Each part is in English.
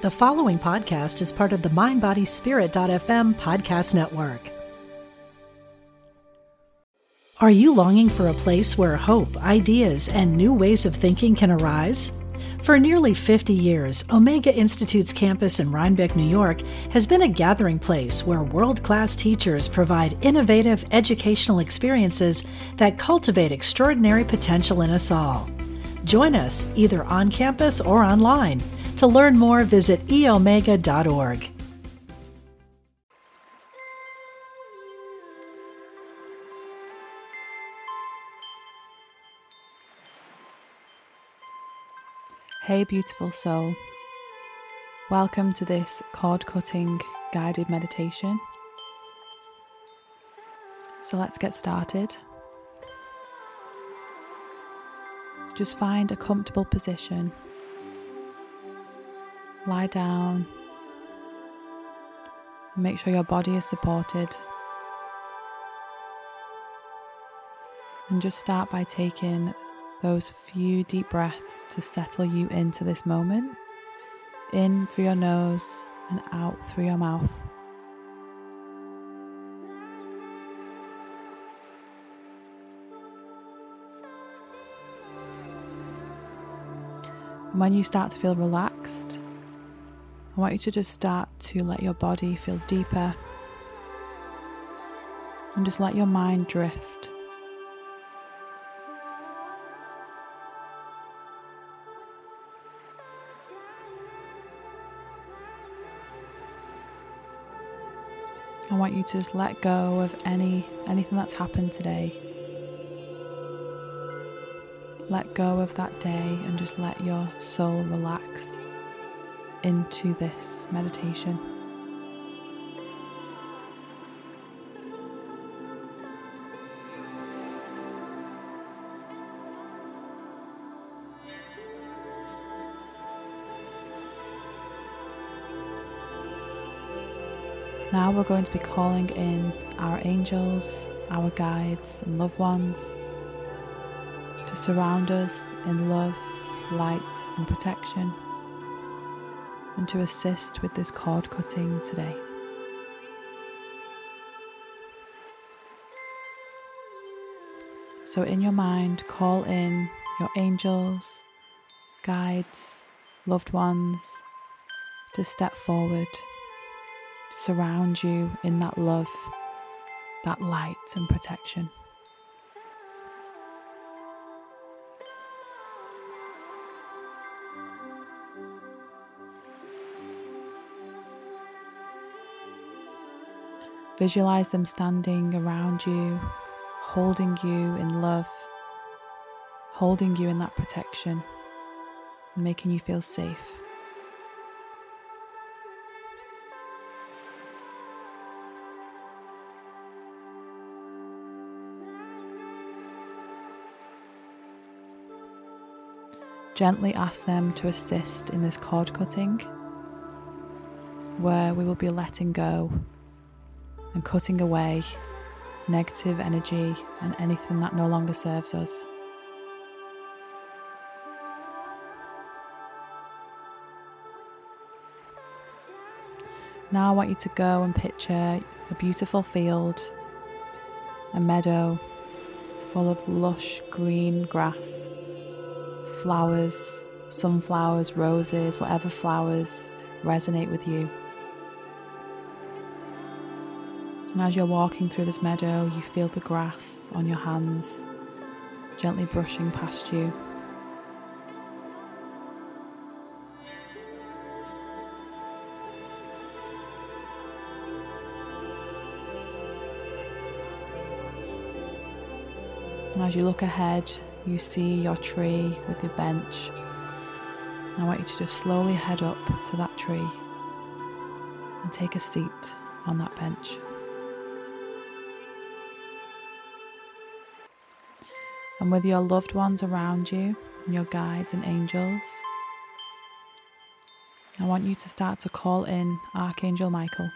The following podcast is part of the MindBodySpirit.fm podcast network. Are you longing for a place where hope, ideas, and new ways of thinking can arise? For nearly 50 years, Omega Institute's campus in Rhinebeck, New York, has been a gathering place where world class teachers provide innovative educational experiences that cultivate extraordinary potential in us all. Join us either on campus or online to learn more, visit eomega.org. Hey, beautiful soul. Welcome to this cord cutting guided meditation. So let's get started. Just find a comfortable position lie down. Make sure your body is supported. And just start by taking those few deep breaths to settle you into this moment. In through your nose and out through your mouth. When you start to feel relaxed, I want you to just start to let your body feel deeper and just let your mind drift. I want you to just let go of any anything that's happened today. Let go of that day and just let your soul relax into this meditation. Now we're going to be calling in our angels, our guides, and loved ones to surround us in love, light, and protection and to assist with this cord cutting today. So, in your mind, call in your angels, guides, loved ones to step forward, surround you in that love, that light and protection. Visualize them standing around you, holding you in love, holding you in that protection, and making you feel safe. Gently ask them to assist in this cord cutting, where we will be letting go and cutting away negative energy and anything that no longer serves us. Now I want you to go and picture a beautiful field, a meadow full of lush green grass, flowers, sunflowers, roses, whatever flowers resonate with you. And as you're walking through this meadow, you feel the grass on your hands gently brushing past you. And as you look ahead, you see your tree with your bench. I want you to just slowly head up to that tree and take a seat on that bench. And with your loved ones around you and your guides and angels, I want you to start to call in Archangel Michael,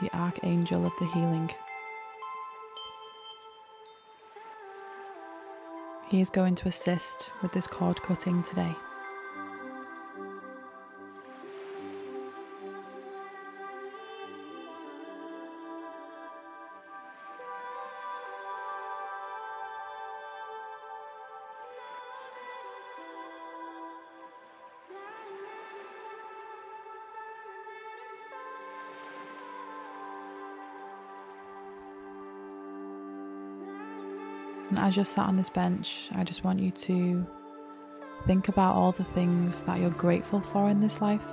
the Archangel of the healing. He is going to assist with this cord cutting today. And as you're sat on this bench, I just want you to think about all the things that you're grateful for in this life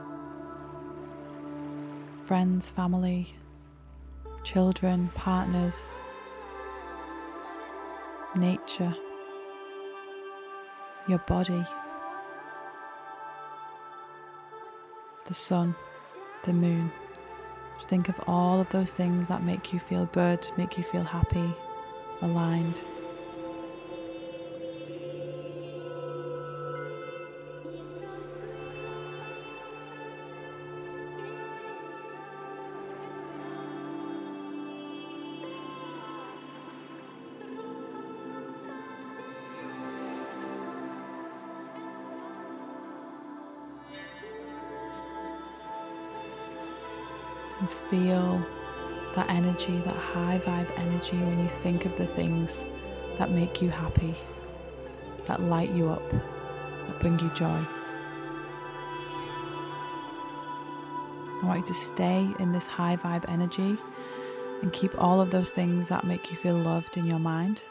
friends, family, children, partners, nature, your body, the sun, the moon. Just think of all of those things that make you feel good, make you feel happy, aligned. Feel that energy, that high vibe energy when you think of the things that make you happy, that light you up, that bring you joy. I want you to stay in this high vibe energy and keep all of those things that make you feel loved in your mind.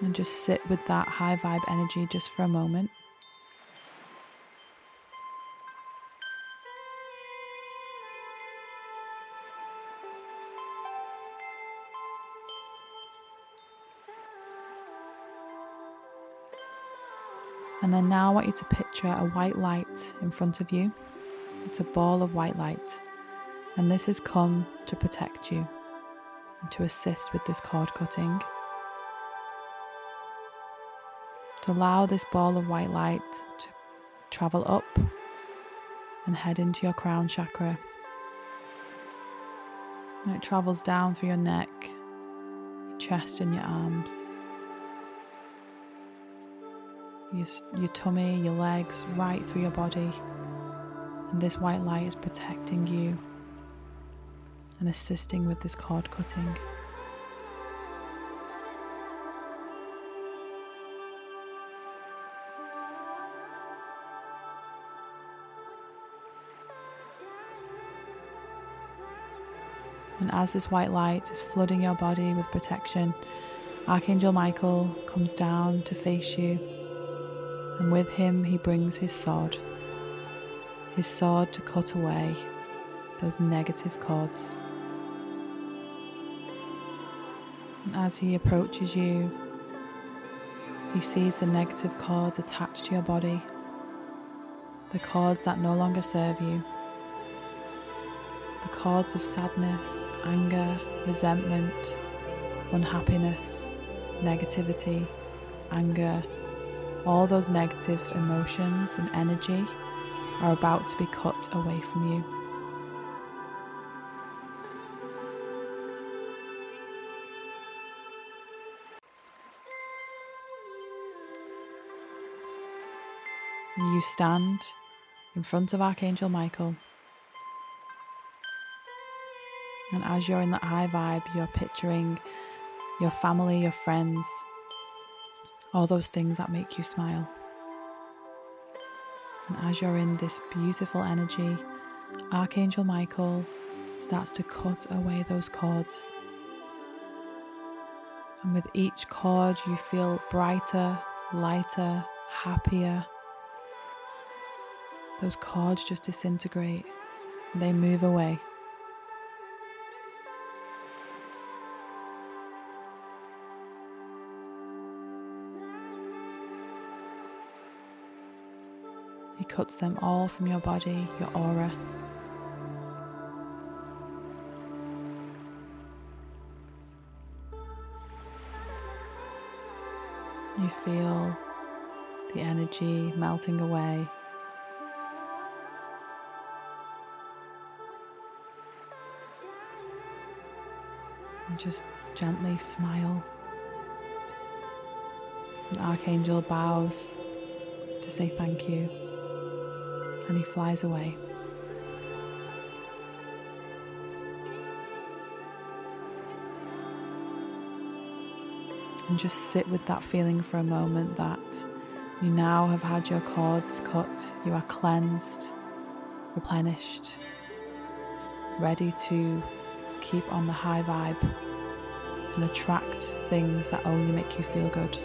And just sit with that high vibe energy just for a moment. And then now I want you to picture a white light in front of you. It's a ball of white light. And this has come to protect you and to assist with this cord cutting. To allow this ball of white light to travel up and head into your crown chakra. And it travels down through your neck, your chest, and your arms your, your tummy, your legs, right through your body. And this white light is protecting you and assisting with this cord cutting. And as this white light is flooding your body with protection, Archangel Michael comes down to face you and with him he brings his sword. His sword to cut away those negative cords. And as he approaches you, he sees the negative cords attached to your body, the cords that no longer serve you, the cords of sadness, anger, resentment, unhappiness, negativity, anger, all those negative emotions and energy are about to be cut away from you. You stand in front of Archangel Michael, and as you're in that high vibe, you're picturing your family, your friends, all those things that make you smile. And as you're in this beautiful energy, Archangel Michael starts to cut away those cords. And with each cord, you feel brighter, lighter, happier. Those cords just disintegrate, they move away. He cuts them all from your body, your aura. You feel the energy melting away. And just gently smile. An archangel bows to say thank you and he flies away. And just sit with that feeling for a moment that you now have had your cords cut, you are cleansed, replenished, ready to keep on the high vibe and attract things that only make you feel good.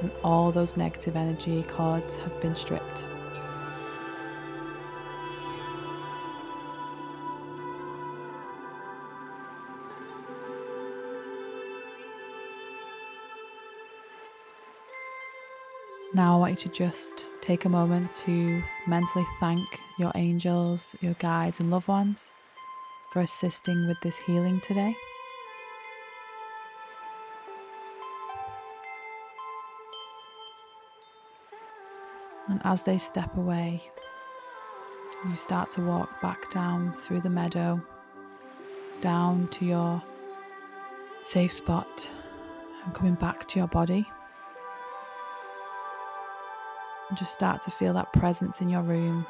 And all those negative energy cords have been stripped. Now, I want you to just take a moment to mentally thank your angels, your guides, and loved ones for assisting with this healing today. And as they step away, you start to walk back down through the meadow, down to your safe spot, and coming back to your body. Just start to feel that presence in your room.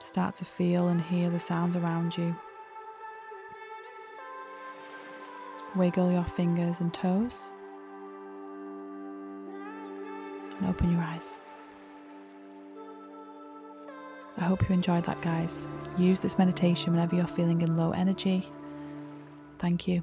Start to feel and hear the sounds around you. Wiggle your fingers and toes. And open your eyes. I hope you enjoyed that, guys. Use this meditation whenever you're feeling in low energy. Thank you.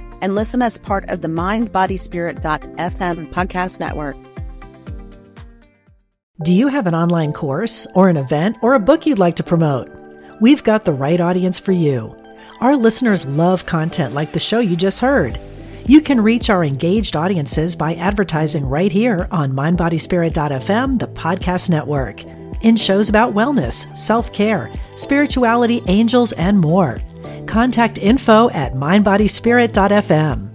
and listen as part of the mindbodyspirit.fm podcast network. Do you have an online course or an event or a book you'd like to promote? We've got the right audience for you. Our listeners love content like the show you just heard. You can reach our engaged audiences by advertising right here on mindbodyspirit.fm, the podcast network, in shows about wellness, self care, spirituality, angels, and more contact info at mindbodyspirit.fm.